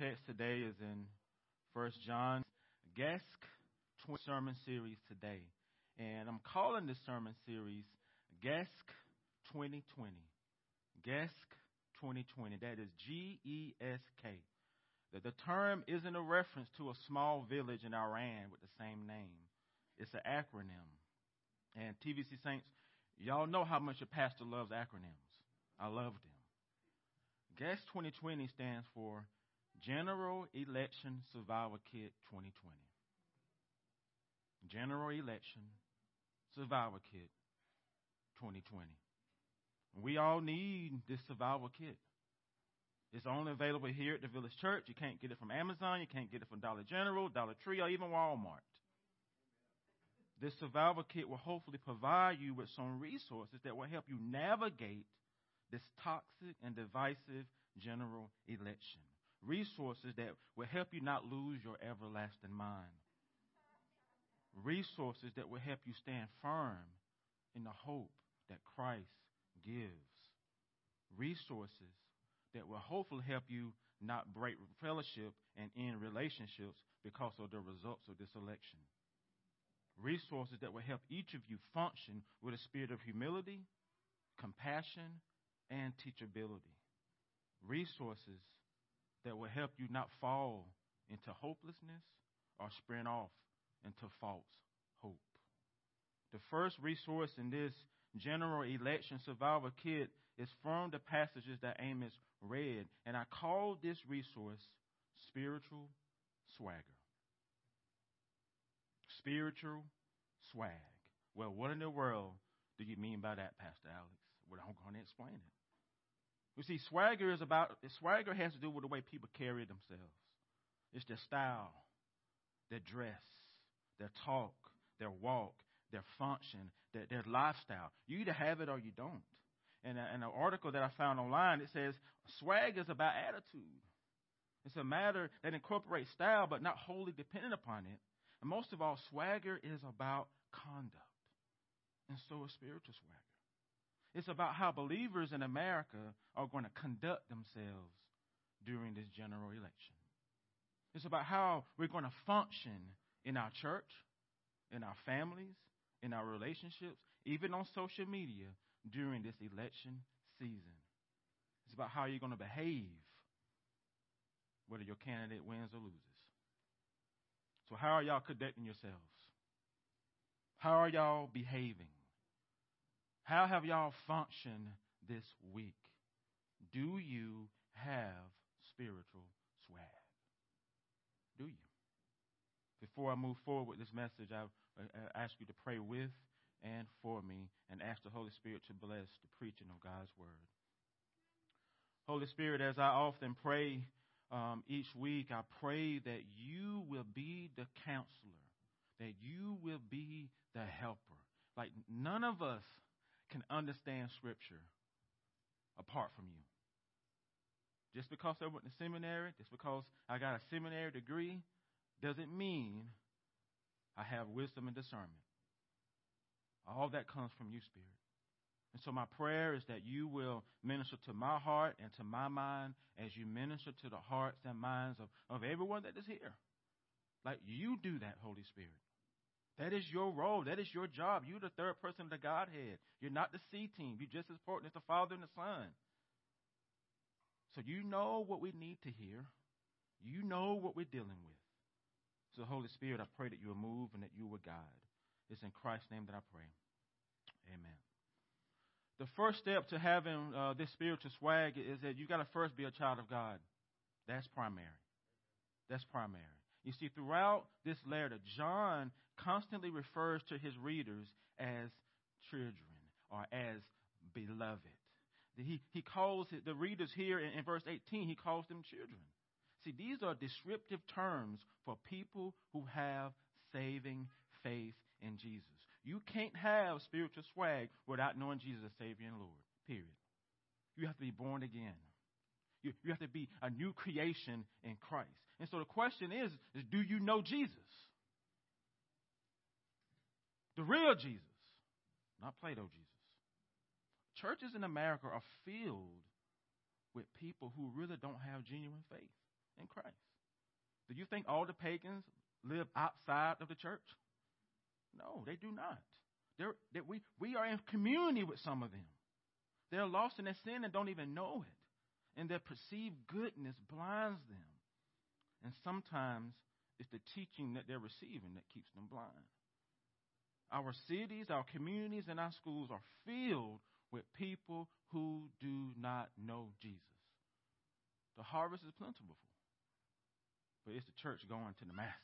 text today is in First John. GESK sermon series today. And I'm calling this sermon series GESK 2020. GESK 2020. That is G E S K. The, the term isn't a reference to a small village in Iran with the same name. It's an acronym. And TVC Saints, y'all know how much a pastor loves acronyms. I love them. GESK 2020 stands for General Election Survival Kit 2020. General Election Survival Kit 2020. We all need this survival kit. It's only available here at the Village Church. You can't get it from Amazon. You can't get it from Dollar General, Dollar Tree, or even Walmart. This survival kit will hopefully provide you with some resources that will help you navigate this toxic and divisive general election. Resources that will help you not lose your everlasting mind. Resources that will help you stand firm in the hope that Christ gives. Resources that will hopefully help you not break fellowship and end relationships because of the results of this election. Resources that will help each of you function with a spirit of humility, compassion, and teachability. Resources that will help you not fall into hopelessness or sprint off into false hope. The first resource in this general election survival kit is from the passages that Amos read, and I call this resource spiritual swagger. Spiritual swag. Well, what in the world do you mean by that, Pastor Alex? Well, I'm going to explain it. You see, swagger is about swagger has to do with the way people carry themselves. It's their style, their dress, their talk, their walk, their function, their, their lifestyle. You either have it or you don't. And uh, in an article that I found online, it says swag is about attitude. It's a matter that incorporates style, but not wholly dependent upon it. And most of all, swagger is about conduct. And so is spiritual swagger. It's about how believers in America are going to conduct themselves during this general election. It's about how we're going to function in our church, in our families, in our relationships, even on social media during this election season. It's about how you're going to behave, whether your candidate wins or loses. So, how are y'all conducting yourselves? How are y'all behaving? How have y'all functioned this week? Do you have spiritual swag? Do you? Before I move forward with this message, I, ask you to pray with and for me and ask the Holy Spirit to bless the preaching of God's word. Holy Spirit, as I often pray um, each week, I pray that you will be the counselor, that you will be the helper. Like none of us can understand Scripture apart from you. Just because I went to seminary, just because I got a seminary degree, doesn't mean I have wisdom and discernment. All that comes from you, Spirit. And so my prayer is that you will minister to my heart and to my mind as you minister to the hearts and minds of, of everyone that is here. Like you do that, Holy Spirit. That is your role. That is your job. You're the third person of the Godhead. You're not the C team. You're just as important as the Father and the Son. So you know what we need to hear. You know what we're dealing with. So, Holy Spirit, I pray that you will move and that you will guide. It's in Christ's name that I pray. Amen. The first step to having uh, this spiritual swag is that you got to first be a child of God. That's primary. That's primary. You see, throughout this letter, John constantly refers to his readers as children or as beloved. He, he calls the readers here in, in verse 18, he calls them children. See, these are descriptive terms for people who have saving faith in Jesus. You can't have spiritual swag without knowing Jesus as Savior and Lord, period. You have to be born again. You, you have to be a new creation in Christ. And so the question is, is do you know Jesus? The real Jesus, not Plato Jesus. Churches in America are filled with people who really don't have genuine faith. in Christ. Do you think all the pagans live outside of the church? No, they do not. They're, they, we, we are in community with some of them. They're lost in their sin and don't even know it. And their perceived goodness blinds them. And sometimes it's the teaching that they're receiving that keeps them blind. Our cities, our communities, and our schools are filled with people who do not know Jesus. The harvest is plentiful, but it's the church going to the masses.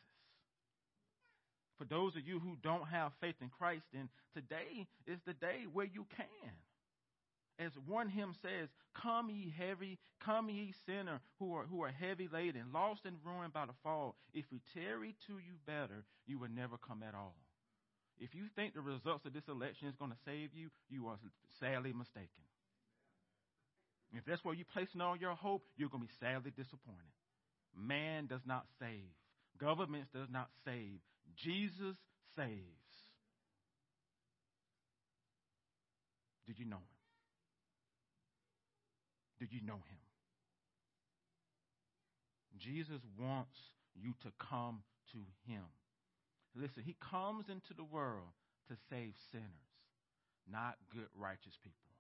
For those of you who don't have faith in Christ, then today is the day where you can. As one hymn says, Come ye heavy, come ye sinner who are, who are heavy laden, lost and ruined by the fall. If we tarry to you better, you will never come at all. If you think the results of this election is going to save you, you are sadly mistaken. If that's where you're placing all your hope, you're going to be sadly disappointed. Man does not save. Governments does not save. Jesus saves. Did you know him? Did you know him? Jesus wants you to come to him. Listen, he comes into the world to save sinners, not good, righteous people.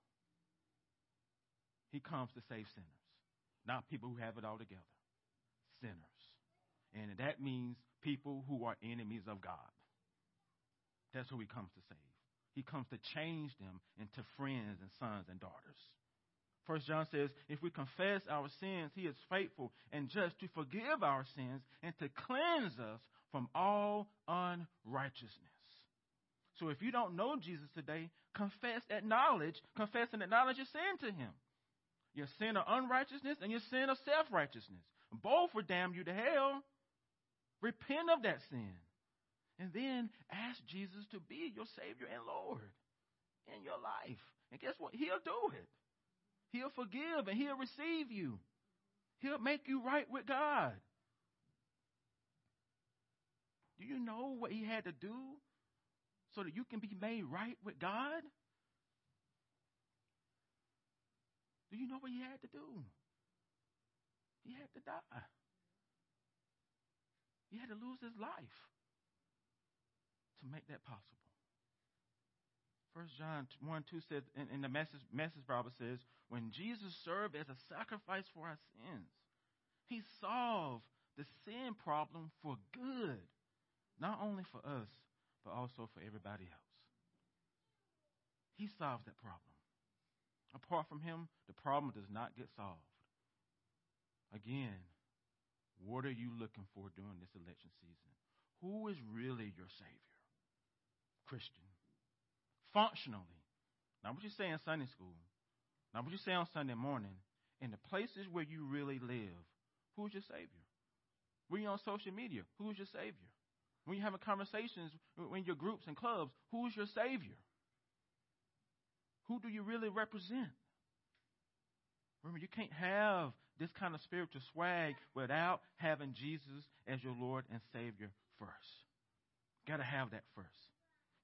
He comes to save sinners, not people who have it all together. Sinners. And that means people who are enemies of God. That's who he comes to save. He comes to change them into friends and sons and daughters. First John says, if we confess our sins, he is faithful and just to forgive our sins and to cleanse us from all unrighteousness. So if you don't know Jesus today, confess, acknowledge, confess and acknowledge your sin to him. Your sin of unrighteousness and your sin of self righteousness. Both will damn you to hell. Repent of that sin. And then ask Jesus to be your Savior and Lord in your life. And guess what? He'll do it. He'll forgive and he'll receive you. He'll make you right with God. Do you know what he had to do so that you can be made right with God? Do you know what he had to do? He had to die. He had to lose his life to make that possible. First John 1 2 says, in, in the message, message Bible says, when Jesus served as a sacrifice for our sins, he solved the sin problem for good, not only for us, but also for everybody else. He solved that problem. Apart from him, the problem does not get solved. Again, what are you looking for during this election season? Who is really your Savior? Christian functionally. Not what you say in Sunday school. Not what you say on Sunday morning. In the places where you really live, who's your Savior? When you're on social media, who's your Savior? When you're having conversations in your groups and clubs, who's your Savior? Who do you really represent? Remember, you can't have this kind of spiritual swag without having Jesus as your Lord and Savior first. Got to have that first.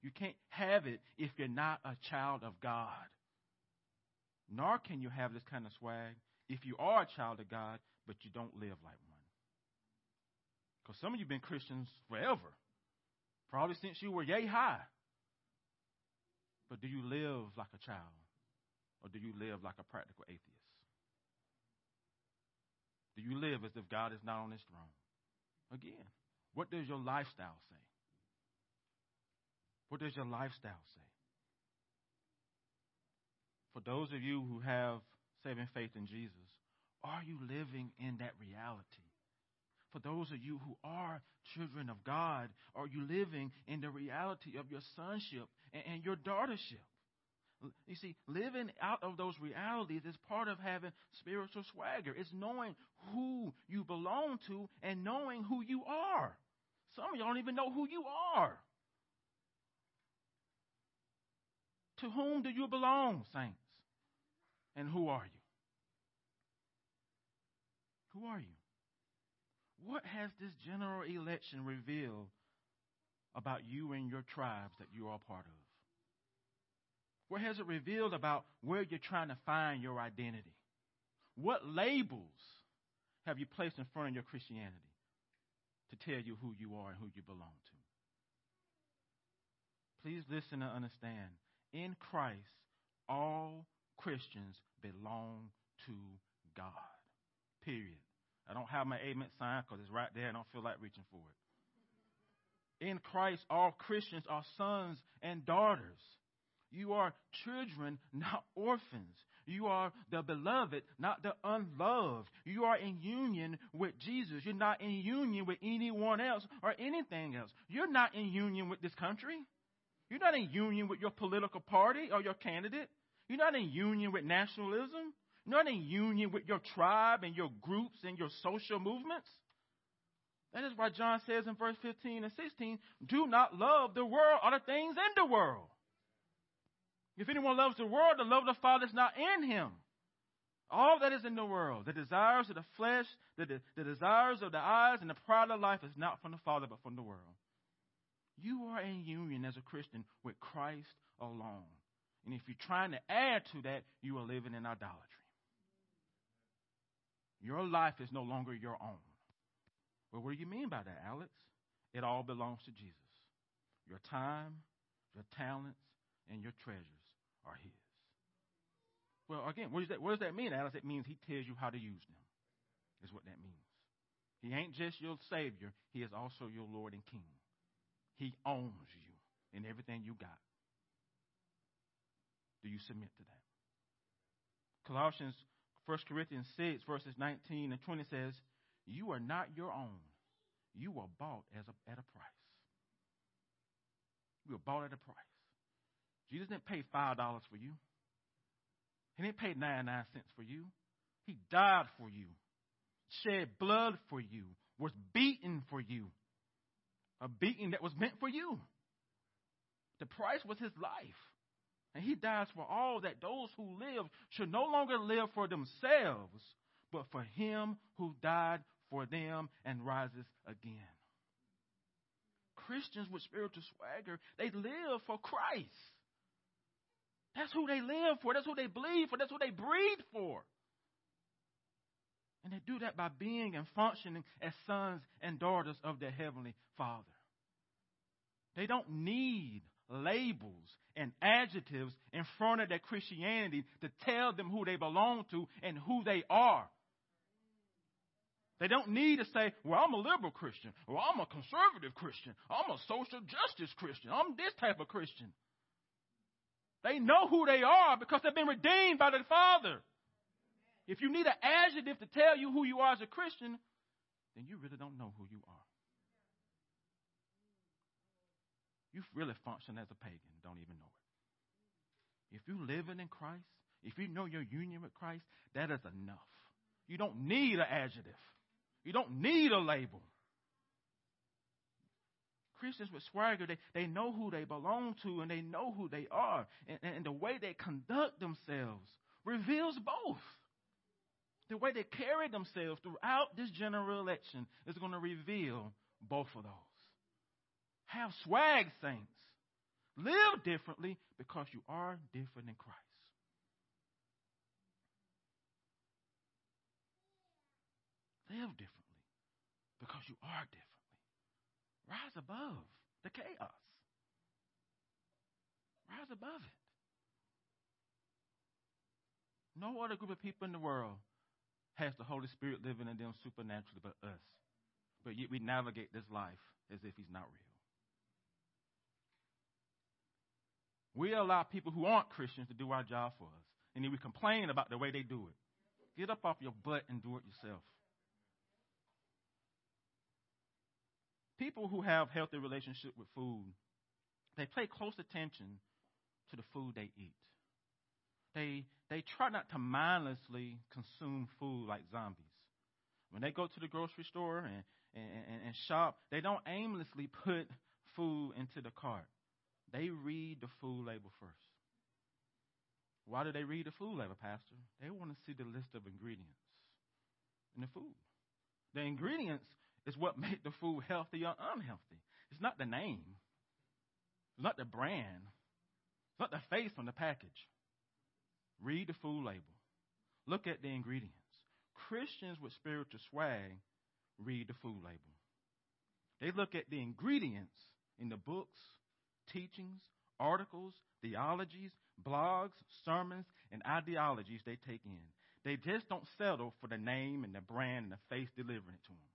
You can't have it if you're not a child of God. Nor can you have this kind of swag if you are a child of God, but you don't live like one. Because some of you have been Christians forever, probably since you were yay high. But do you live like a child? Or do you live like a practical atheist? Do you live as if God is not on his throne? Again, what does your lifestyle say? What does your lifestyle say? For those of you who have saving faith in Jesus, are you living in that reality? For those of you who are children of God, are you living in the reality of your sonship and, and your daughtership? You see, living out of those realities is part of having spiritual swagger. It's knowing who you belong to and knowing who you are. Some of you don't even know who you are. To whom do you belong, saints? And who are you? Who are you? What has this general election revealed about you and your tribes that you are a part of? What has it revealed about where you're trying to find your identity? What labels have you placed in front of your Christianity to tell you who you are and who you belong to? Please listen and understand. In Christ, all Christians belong to God. Period. I don't have my amen sign because it's right there. I don't feel like reaching for it. In Christ, all Christians are sons and daughters. You are children, not orphans. You are the beloved, not the unloved. You are in union with Jesus. You're not in union with anyone else or anything else. You're not in union with this country. You're not in union with your political party or your candidate. You're not in union with nationalism. You're not in union with your tribe and your groups and your social movements. That is why John says in verse 15 and 16, do not love the world or the things in the world. If anyone loves the world, the love of the Father is not in him. All that is in the world, the desires of the flesh, the, the, the desires of the eyes, and the pride of life is not from the Father, but from the world. You are in union as a Christian with Christ alone. And if you're trying to add to that, you are living in idolatry. Your life is no longer your own. Well, what do you mean by that, Alex? It all belongs to Jesus. Your time, your talents, and your treasures are His. Well, again, what does that, what does that mean, Alex? It means He tells you how to use them, is what that means. He ain't just your Savior, He is also your Lord and King. He owns you and everything you got. Do you submit to that? Colossians 1 Corinthians 6, verses 19 and 20 says, You are not your own. You were bought as a, at a price. You were bought at a price. Jesus didn't pay $5 for you. He didn't pay 99 cents for you. He died for you, shed blood for you, was beaten for you. A beating that was meant for you. The price was his life. And he dies for all that those who live should no longer live for themselves, but for him who died for them and rises again. Christians with spiritual swagger, they live for Christ. That's who they live for. That's who they believe for. That's who they breathe for. And they do that by being and functioning as sons and daughters of their Heavenly Father. They don't need labels and adjectives in front of their Christianity to tell them who they belong to and who they are. They don't need to say, well, I'm a liberal Christian, or I'm a conservative Christian, I'm a social justice Christian, I'm this type of Christian. They know who they are because they've been redeemed by the Father. If you need an adjective to tell you who you are as a Christian, then you really don't know who you are. You really function as a pagan, don't even know it. If you're living in Christ, if you know your union with Christ, that is enough. You don't need an adjective. You don't need a label. Christians with swagger, they, they know who they belong to and they know who they are. And, and the way they conduct themselves reveals both. The way they carry themselves throughout this general election is going to reveal both of those. Have swag, saints. Live differently because you are different in Christ. Live differently because you are differently. Rise above the chaos. Rise above it. No other group of people in the world has the Holy Spirit living in them supernaturally but us. But yet we navigate this life as if He's not real. We allow people who aren't Christians to do our job for us. And then we complain about the way they do it. Get up off your butt and do it yourself. People who have healthy relationship with food, they pay close attention to the food they eat. They they try not to mindlessly consume food like zombies. When they go to the grocery store and, and, and shop, they don't aimlessly put food into the cart. They read the food label first. Why do they read the food label, Pastor? They want to see the list of ingredients in the food. The ingredients is what make the food healthy or unhealthy. It's not the name. It's not the brand. It's not the face on the package. Read the food label. Look at the ingredients. Christians with spiritual swag read the food label. They look at the ingredients in the books, teachings, articles, theologies, blogs, sermons, and ideologies they take in. They just don't settle for the name and the brand and the face delivering it to them.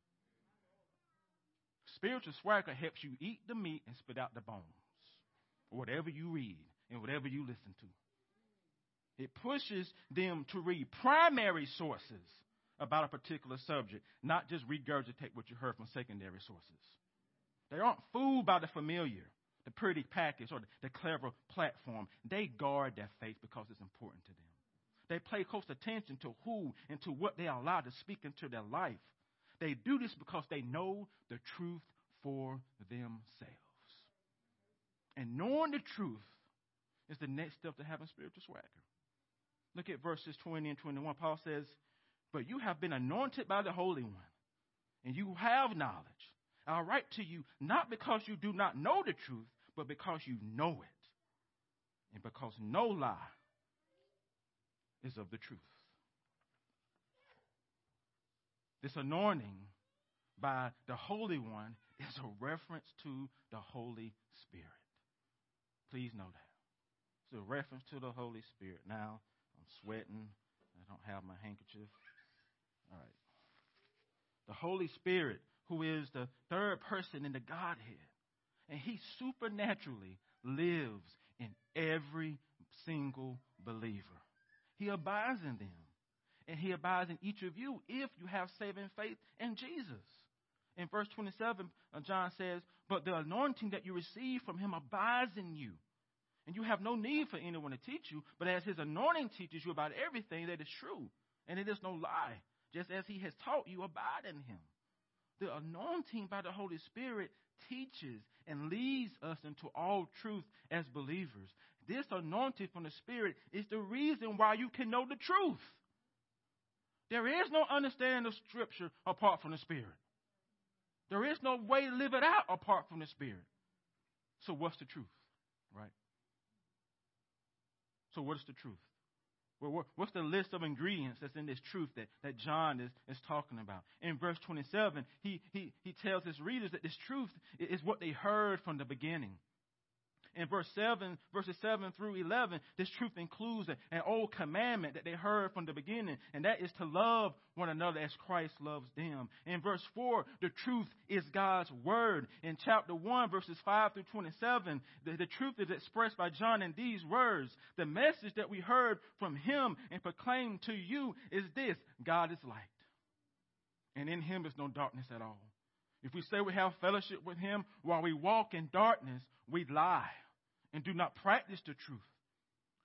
Spiritual swagger helps you eat the meat and spit out the bones, whatever you read and whatever you listen to. It pushes them to read primary sources about a particular subject, not just regurgitate what you heard from secondary sources. They aren't fooled by the familiar, the pretty package, or the, clever platform. They guard their faith because it's important to them. They pay close attention to who and to what they are allowed to speak into their life. They do this because they know the truth for themselves. And knowing the truth is the next step to having spiritual swagger. Look at verses 20 and 21. Paul says, But you have been anointed by the Holy One, and you have knowledge. I write to you not because you do not know the truth, but because you know it, and because no lie is of the truth. This anointing by the Holy One is a reference to the Holy Spirit. Please know that. It's a reference to the Holy Spirit. Now, sweating. I don't have my handkerchief. All right. The Holy Spirit, who is the third person in the Godhead, and he supernaturally lives in every single believer. He abides in them and he abides in each of you if you have saving faith in Jesus. In verse 27, uh, John says, But the anointing that you receive from him abides in you. And you have no need for anyone to teach you, but as his anointing teaches you about everything that is true, and it is no lie, just as he has taught you, abide in him. The anointing by the Holy Spirit teaches and leads us into all truth as believers. This anointing from the Spirit is the reason why you can know the truth. There is no understanding of Scripture apart from the Spirit. There is no way to live it out apart from the Spirit. So, what's the truth? Right? So, what is the truth? What's the list of ingredients that's in this truth that, that John is, is talking about? In verse 27, he, he, he tells his readers that this truth is what they heard from the beginning in verse 7, verses 7 through 11, this truth includes an old commandment that they heard from the beginning, and that is to love one another as Christ loves them. In verse 4, the truth is God's word. In chapter 1, verses 5 through 27, the, the truth is expressed by John in these words. The message that we heard from him and proclaimed to you is this God is light, and in him is no darkness at all. If we say we have fellowship with him while we walk in darkness, we lie and do not practice the truth.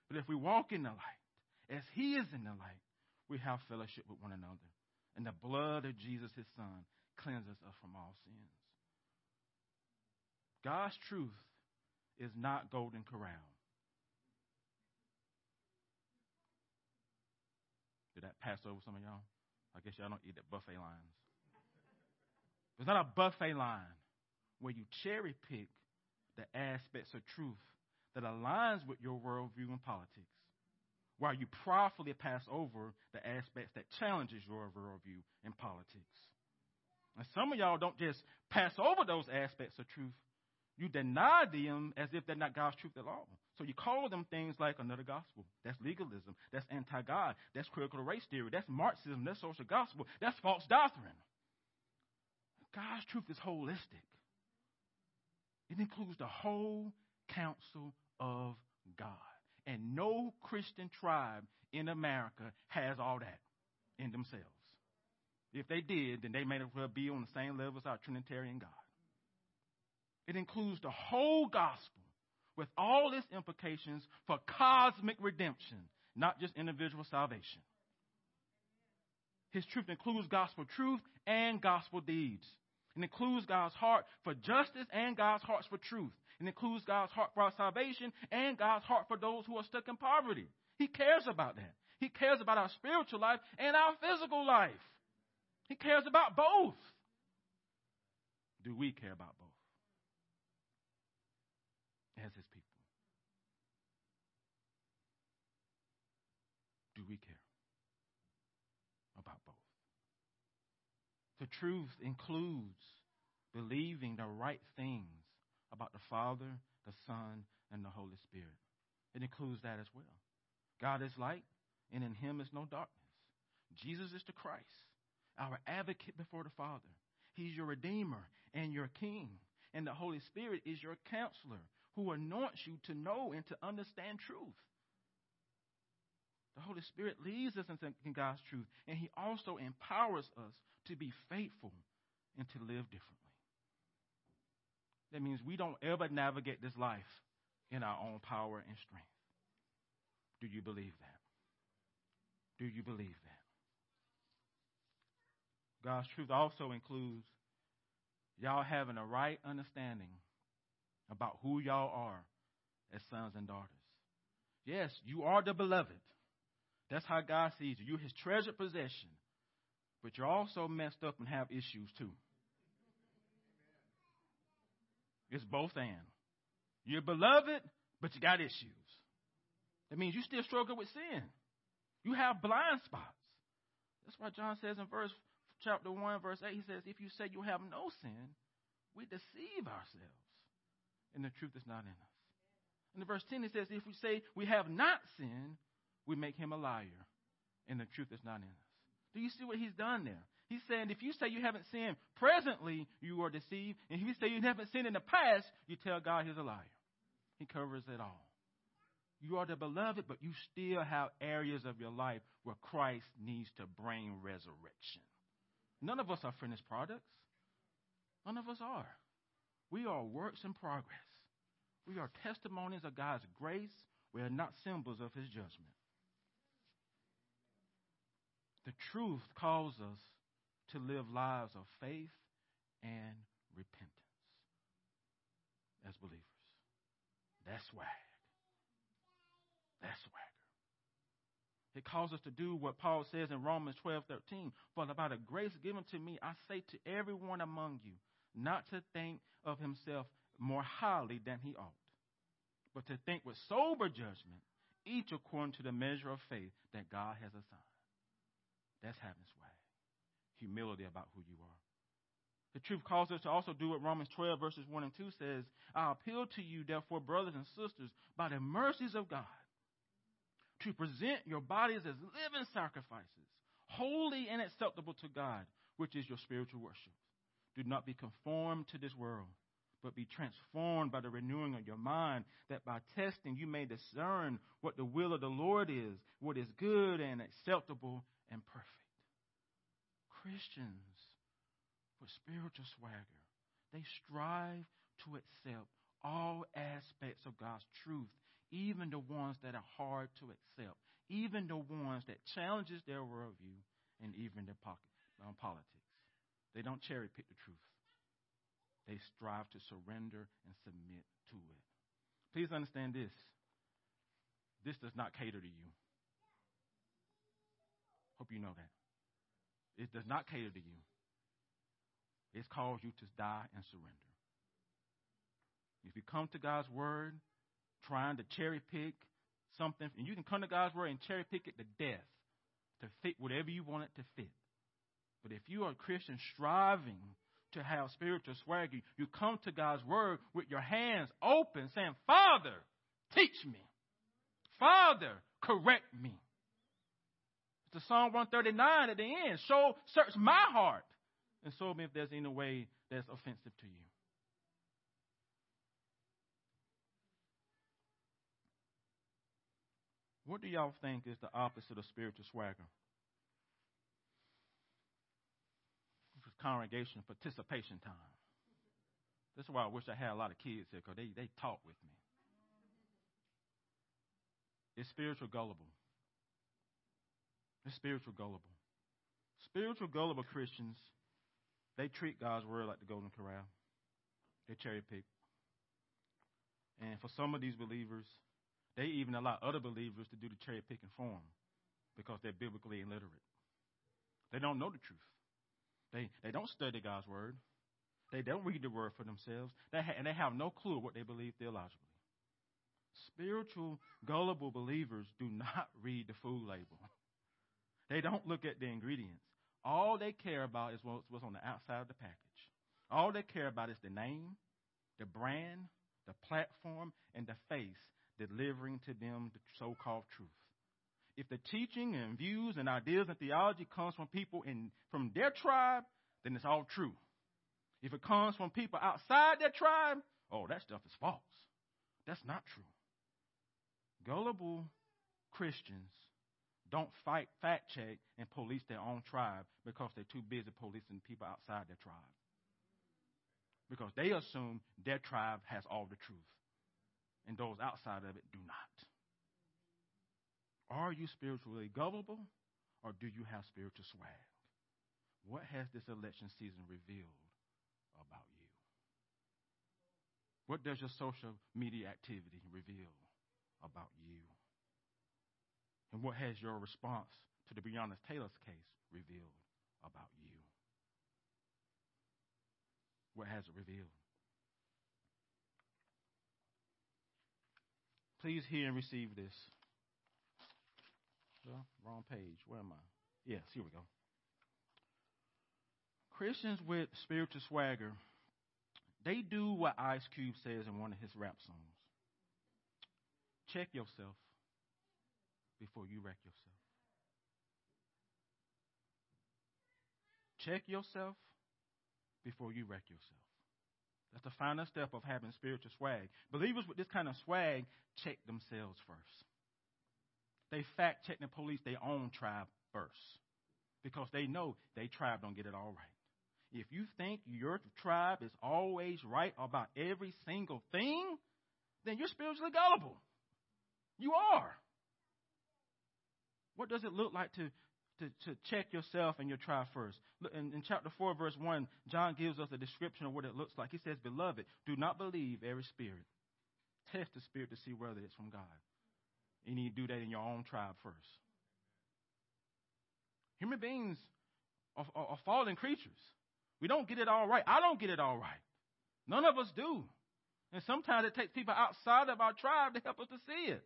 But if we walk in the light, as he is in the light, we have fellowship with one another. And the blood of Jesus, his son, cleanses us from all sins. God's truth is not golden corral. Did that pass over some of y'all? I guess y'all don't eat at buffet lines. It's not a buffet line where you cherry pick the aspects of truth that aligns with your worldview and politics, while you properly pass over the aspects that challenges your worldview and politics. And some of y'all don't just pass over those aspects of truth, you deny them as if they're not God's truth at all. So you call them things like another gospel. That's legalism. That's anti God. That's critical race theory. That's Marxism. That's social gospel. That's false doctrine. God's truth is holistic. It includes the whole counsel of God. And no Christian tribe in America has all that in themselves. If they did, then they may as well be on the same level as our Trinitarian God. It includes the whole gospel with all its implications for cosmic redemption, not just individual salvation. His truth includes gospel truth and gospel deeds. It includes God's heart for justice and God's heart for truth. It includes God's heart for our salvation and God's heart for those who are stuck in poverty. He cares about that. He cares about our spiritual life and our physical life. He cares about both. Do we care about both? As his people. Do we care about both? The truth includes believing the right things about the Father, the Son, and the Holy Spirit. It includes that as well. God is light, and in him is no darkness. Jesus is the Christ, our advocate before the Father. He's your Redeemer and your King. And the Holy Spirit is your counselor who anoints you to know and to understand truth. The Holy Spirit leads us in God's truth, and He also empowers us to be faithful and to live differently. That means we don't ever navigate this life in our own power and strength. Do you believe that? Do you believe that? God's truth also includes y'all having a right understanding about who y'all are as sons and daughters. Yes, you are the beloved. That's how God sees you. You're his treasured possession. But you're also messed up and have issues too. It's both and. You're beloved, but you got issues. That means you still struggle with sin. You have blind spots. That's why John says in verse chapter 1, verse 8, he says, If you say you have no sin, we deceive ourselves, and the truth is not in us. In verse 10, he says, If we say we have not sinned, we make him a liar, and the truth is not in us. Do you see what he's done there? He's saying if you say you haven't sinned presently, you are deceived. And if you say you haven't sinned in the past, you tell God he's a liar. He covers it all. You are the beloved, but you still have areas of your life where Christ needs to bring resurrection. None of us are finished products. None of us are. We are works in progress. We are testimonies of God's grace. We are not symbols of his judgment. The truth calls us to live lives of faith and repentance as believers. That's swag. That's swagger. It calls us to do what Paul says in Romans 12, 13. For by the grace given to me, I say to everyone among you, not to think of himself more highly than he ought, but to think with sober judgment, each according to the measure of faith that God has assigned. That's having swag. Humility about who you are. The truth calls us to also do what Romans 12, verses 1 and 2 says. I appeal to you, therefore, brothers and sisters, by the mercies of God, to present your bodies as living sacrifices, holy and acceptable to God, which is your spiritual worship. Do not be conformed to this world, but be transformed by the renewing of your mind, that by testing you may discern what the will of the Lord is, what is good and acceptable and perfect. Christians with spiritual swagger, they strive to accept all aspects of God's truth, even the ones that are hard to accept, even the ones that challenges their worldview, and even their pocket, um, politics. They don't cherry pick the truth. They strive to surrender and submit to it. Please understand this. This does not cater to you. Hope you know that. It does not cater to you. It's calls you to die and surrender. If you come to God's word trying to cherry pick something, and you can come to God's word and cherry pick it to death to fit whatever you want it to fit. But if you are a Christian striving to have spiritual swagger, you come to God's word with your hands open, saying, Father, teach me. Father, correct me. The Psalm 139 at the end. Show, search my heart and show me if there's any way that's offensive to you. What do y'all think is the opposite of spiritual swagger? congregation participation time. That's why I wish I had a lot of kids here because they, they talk with me. It's spiritual gullible. It's spiritual gullible. Spiritual gullible Christians, they treat God's word like the Golden Corral. They cherry pick. And for some of these believers, they even allow other believers to do the cherry picking for them because they're biblically illiterate. They don't know the truth. They, they don't study God's word. They don't read the word for themselves. They ha- and they have no clue what they believe theologically. Spiritual, gullible believers do not read the food label. They don't look at the ingredients. All they care about is what's on the outside of the package. All they care about is the name, the brand, the platform, and the face delivering to them the so called truth. If the teaching and views and ideas and theology comes from people in from their tribe, then it's all true. If it comes from people outside their tribe, oh, that stuff is false. That's not true. Gullible Christians don't fight, fact check, and police their own tribe because they're too busy policing people outside their tribe. Because they assume their tribe has all the truth, and those outside of it do not. Are you spiritually gullible, or do you have spiritual swag? What has this election season revealed about you? What does your social media activity reveal about you? And what has your response to the Breonna Taylor's case revealed about you? What has it revealed? Please hear and receive this. Well, wrong page. Where am I? Yes, here we go. Christians with spiritual swagger, they do what Ice Cube says in one of his rap songs. Check yourself before you wreck yourself. Check yourself before you wreck yourself. That's the final step of having spiritual swag. Believers with this kind of swag check themselves first. They fact check and police their own tribe first because they know their tribe don't get it all right. If you think your tribe is always right about every single thing, then you're spiritually gullible. You are. What does it look like to, to, to check yourself and your tribe first? In, in chapter 4, verse 1, John gives us a description of what it looks like. He says, Beloved, do not believe every spirit. Test the spirit to see whether it's from God. You need to do that in your own tribe first. Human beings are, are, are fallen creatures. We don't get it all right. I don't get it all right. None of us do. And sometimes it takes people outside of our tribe to help us to see it.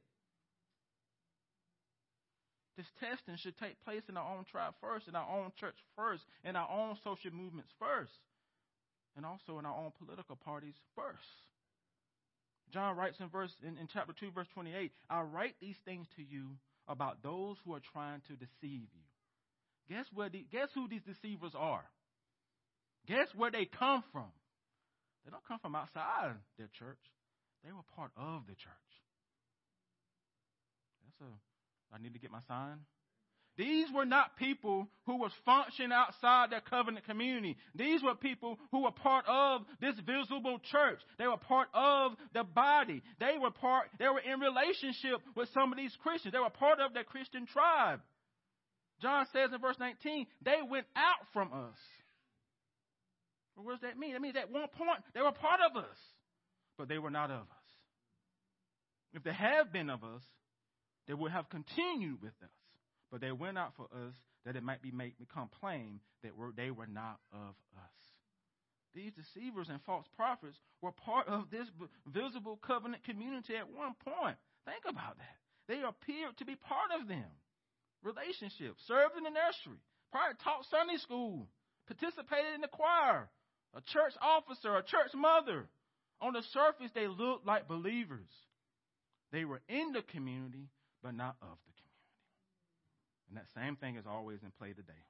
This testing should take place in our own tribe first, in our own church first, in our own social movements first, and also in our own political parties first. John writes in verse in, in chapter 2, verse 28, I write these things to you about those who are trying to deceive you. Guess where the, guess who these deceivers are? Guess where they come from? They don't come from outside their church. They were part of the church. That's a I need to get my sign. These were not people who was functioning outside their covenant community. These were people who were part of this visible church. They were part of the body. They were part, they were in relationship with some of these Christians. They were part of their Christian tribe. John says in verse 19, they went out from us. What does that mean? That means at one point they were part of us, but they were not of us. If they have been of us, they would have continued with us, but they went out for us that it might be made become plain that they were not of us. These deceivers and false prophets were part of this visible covenant community at one point. Think about that. They appeared to be part of them. Relationships, served in the nursery, probably taught Sunday school, participated in the choir, a church officer, a church mother. On the surface, they looked like believers. They were in the community, but not of the community. And that same thing is always in play today.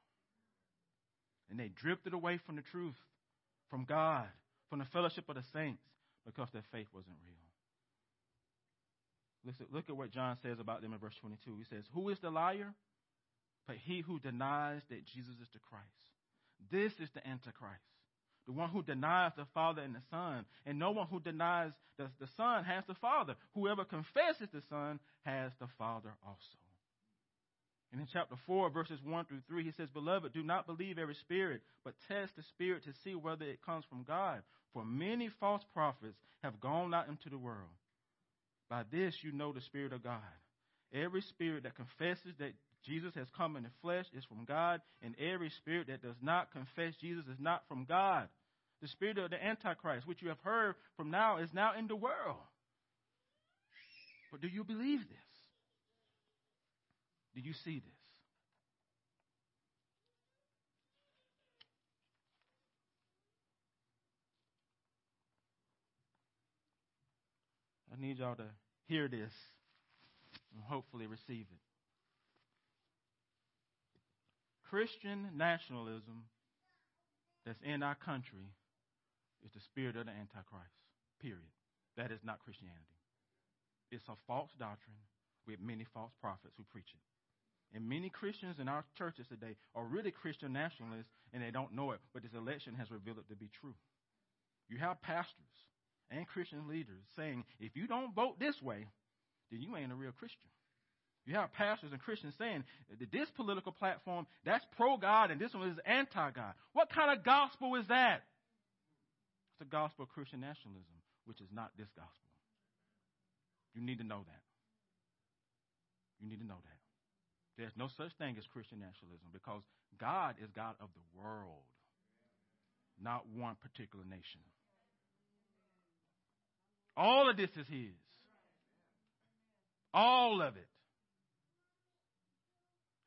And they drifted away from the truth, from God, from the fellowship of the saints, because their faith wasn't real. Listen, look at what John says about them in verse 22. He says, Who is the liar? But he who denies that Jesus is the Christ. This is the Antichrist the one who denies the Father and the Son. And no one who denies the, the Son has the Father. Whoever confesses the Son has the Father also. And in chapter 4, verses 1 through 3, he says, Beloved, do not believe every spirit, but test the spirit to see whether it comes from God. For many false prophets have gone out into the world. By this you know the Spirit of God. Every spirit that confesses that Jesus has come in the flesh, is from God, and every spirit that does not confess Jesus is not from God. The spirit of the Antichrist, which you have heard from now, is now in the world. But do you believe this? Do you see this? I need y'all to hear this and hopefully receive it. Christian nationalism that's in our country is the spirit of the Antichrist. Period. That is not Christianity. It's a false doctrine with many false prophets who preach it. And many Christians in our churches today are really Christian nationalists and they don't know it, but this election has revealed it to be true. You have pastors and Christian leaders saying, if you don't vote this way, then you ain't a real Christian. You have pastors and Christians saying that this political platform, that's pro God and this one is anti God. What kind of gospel is that? It's the gospel of Christian nationalism, which is not this gospel. You need to know that. You need to know that. There's no such thing as Christian nationalism because God is God of the world, not one particular nation. All of this is His. All of it.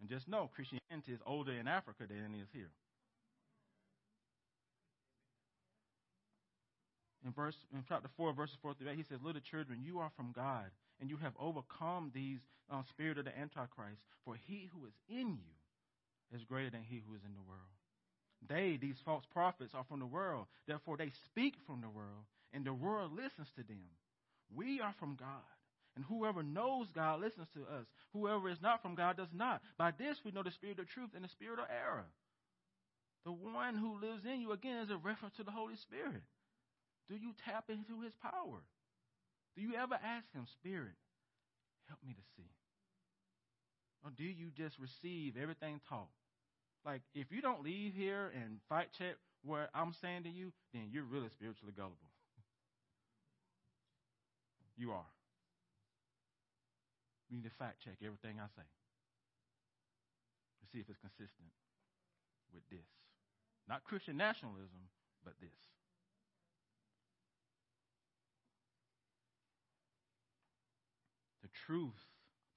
And just know Christianity is older in Africa than it is here. In verse in chapter four, verses four through eight, he says, Little children, you are from God, and you have overcome these uh, spirit of the Antichrist, for he who is in you is greater than he who is in the world. They, these false prophets, are from the world. Therefore, they speak from the world, and the world listens to them. We are from God. And whoever knows God listens to us. Whoever is not from God does not. By this we know the spirit of truth and the spirit of error. The one who lives in you, again, is a reference to the Holy Spirit. Do you tap into his power? Do you ever ask him, Spirit, help me to see? Or do you just receive everything taught? Like, if you don't leave here and fight check what I'm saying to you, then you're really spiritually gullible. You are. You need to fact check everything I say to see if it's consistent with this. Not Christian nationalism, but this. The truth,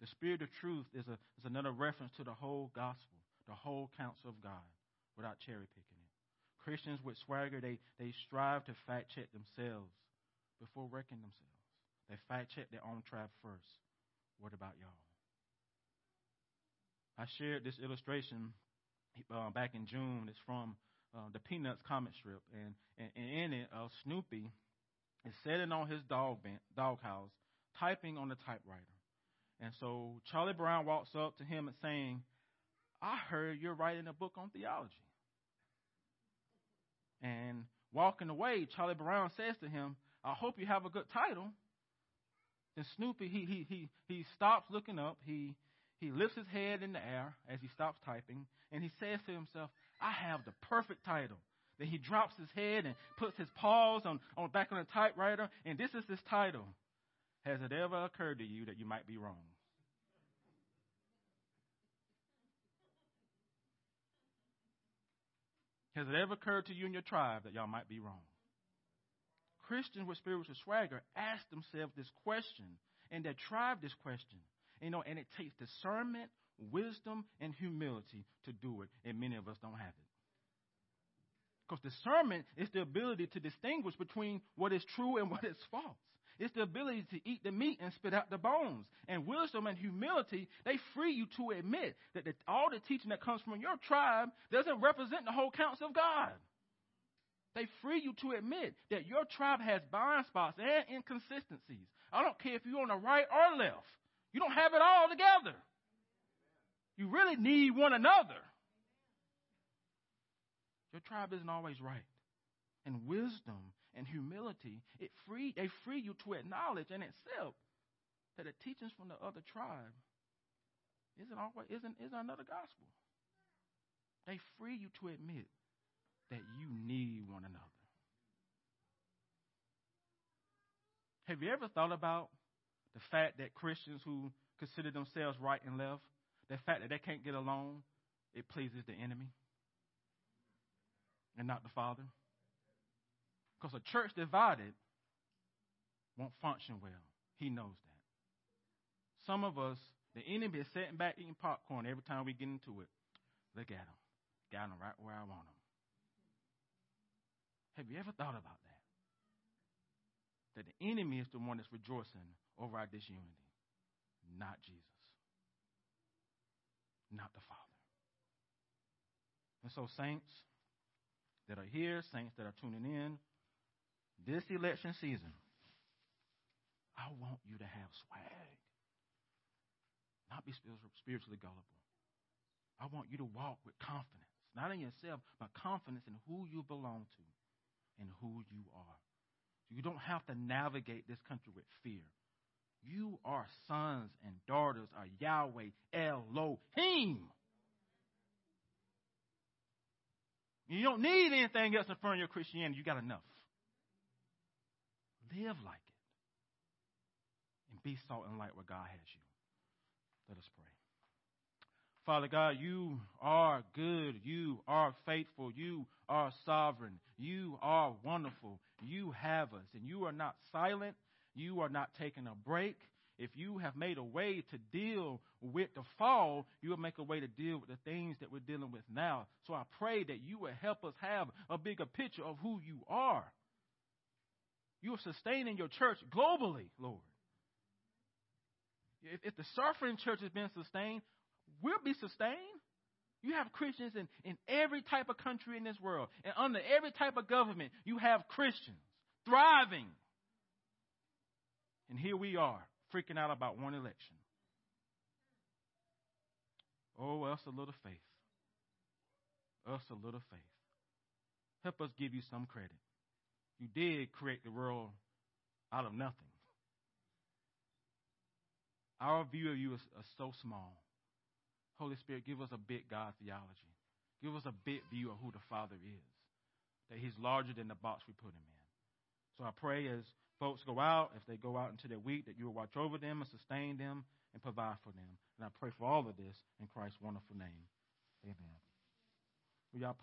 the spirit of truth, is, a, is another reference to the whole gospel, the whole counsel of God, without cherry picking it. Christians with swagger, they, they strive to fact check themselves before wrecking themselves. They fact check their own tribe first. What about y'all? I shared this illustration uh, back in June. It's from uh, the Peanuts comic strip, and, and, and in it, uh, Snoopy is sitting on his dog doghouse, typing on the typewriter. And so Charlie Brown walks up to him and saying, "I heard you're writing a book on theology." And walking away, Charlie Brown says to him, "I hope you have a good title." Then Snoopy, he, he, he, he stops looking up. He, he lifts his head in the air as he stops typing, and he says to himself, I have the perfect title. Then he drops his head and puts his paws on, on back on the typewriter, and this is his title. Has it ever occurred to you that you might be wrong? Has it ever occurred to you and your tribe that y'all might be wrong? Christians with spiritual swagger ask themselves this question, and they tribe this question. You know, and it takes discernment, wisdom, and humility to do it, and many of us don't have it. Because discernment is the ability to distinguish between what is true and what is false. It's the ability to eat the meat and spit out the bones. And wisdom and humility, they free you to admit that the, all the teaching that comes from your tribe doesn't represent the whole counsel of God. They free you to admit that your tribe has blind spots and inconsistencies. I don't care if you're on the right or left. You don't have it all together. You really need one another. Your tribe isn't always right. And wisdom and humility, it free, they free you to acknowledge and accept that the teachings from the other tribe isn't always isn't, isn't another gospel. They free you to admit that you need one another. Have you ever thought about the fact that Christians who consider themselves right and left, the fact that they can't get along, it pleases the enemy and not the Father? Because a church divided won't function well. He knows that. Some of us, the enemy is sitting back eating popcorn every time we get into it. Look at him. Got him right where I want him. Have you ever thought about that? that the enemy is the one that's rejoicing over our disunity, not Jesus, not the Father. And so, saints that are here, saints that are tuning in, this election season, I want you to have swag, not be spiritually gullible. I want you to walk with confidence, not in yourself, but confidence in who you belong to and who you are. You don't have to navigate this country with fear. You are sons and daughters of Yahweh Elohim. You don't need anything else in front of your Christianity. You got enough. Live like it. And be salt and light where God has you. Let us pray. Father God, you are good. You are faithful. You are sovereign. You are wonderful. You have us. And you are not silent. You are not taking a break. If you have made a way to deal with the fall, you will make a way to deal with the things that we're dealing with now. So I pray that you will help us have a bigger picture of who you are. You are sustaining your church globally, Lord. If, the suffering church has been sustained, we'll be sustained. You have Christians in, in every type of country in this world. And under every type of government, you have Christians thriving. And here we are, freaking out about one election. Oh, us a little faith. Us a little faith. Help us give you some credit. You did create the world out of nothing. Our view of you is, is so small. Holy Spirit, give us a big God theology. Give us a big view of who the Father is, that He's larger than the box we put Him in. So I pray as folks go out, if they go out into their week, that you will watch over them and sustain them and provide for them. And I pray for all of this in Christ's wonderful name. Amen. Will y'all please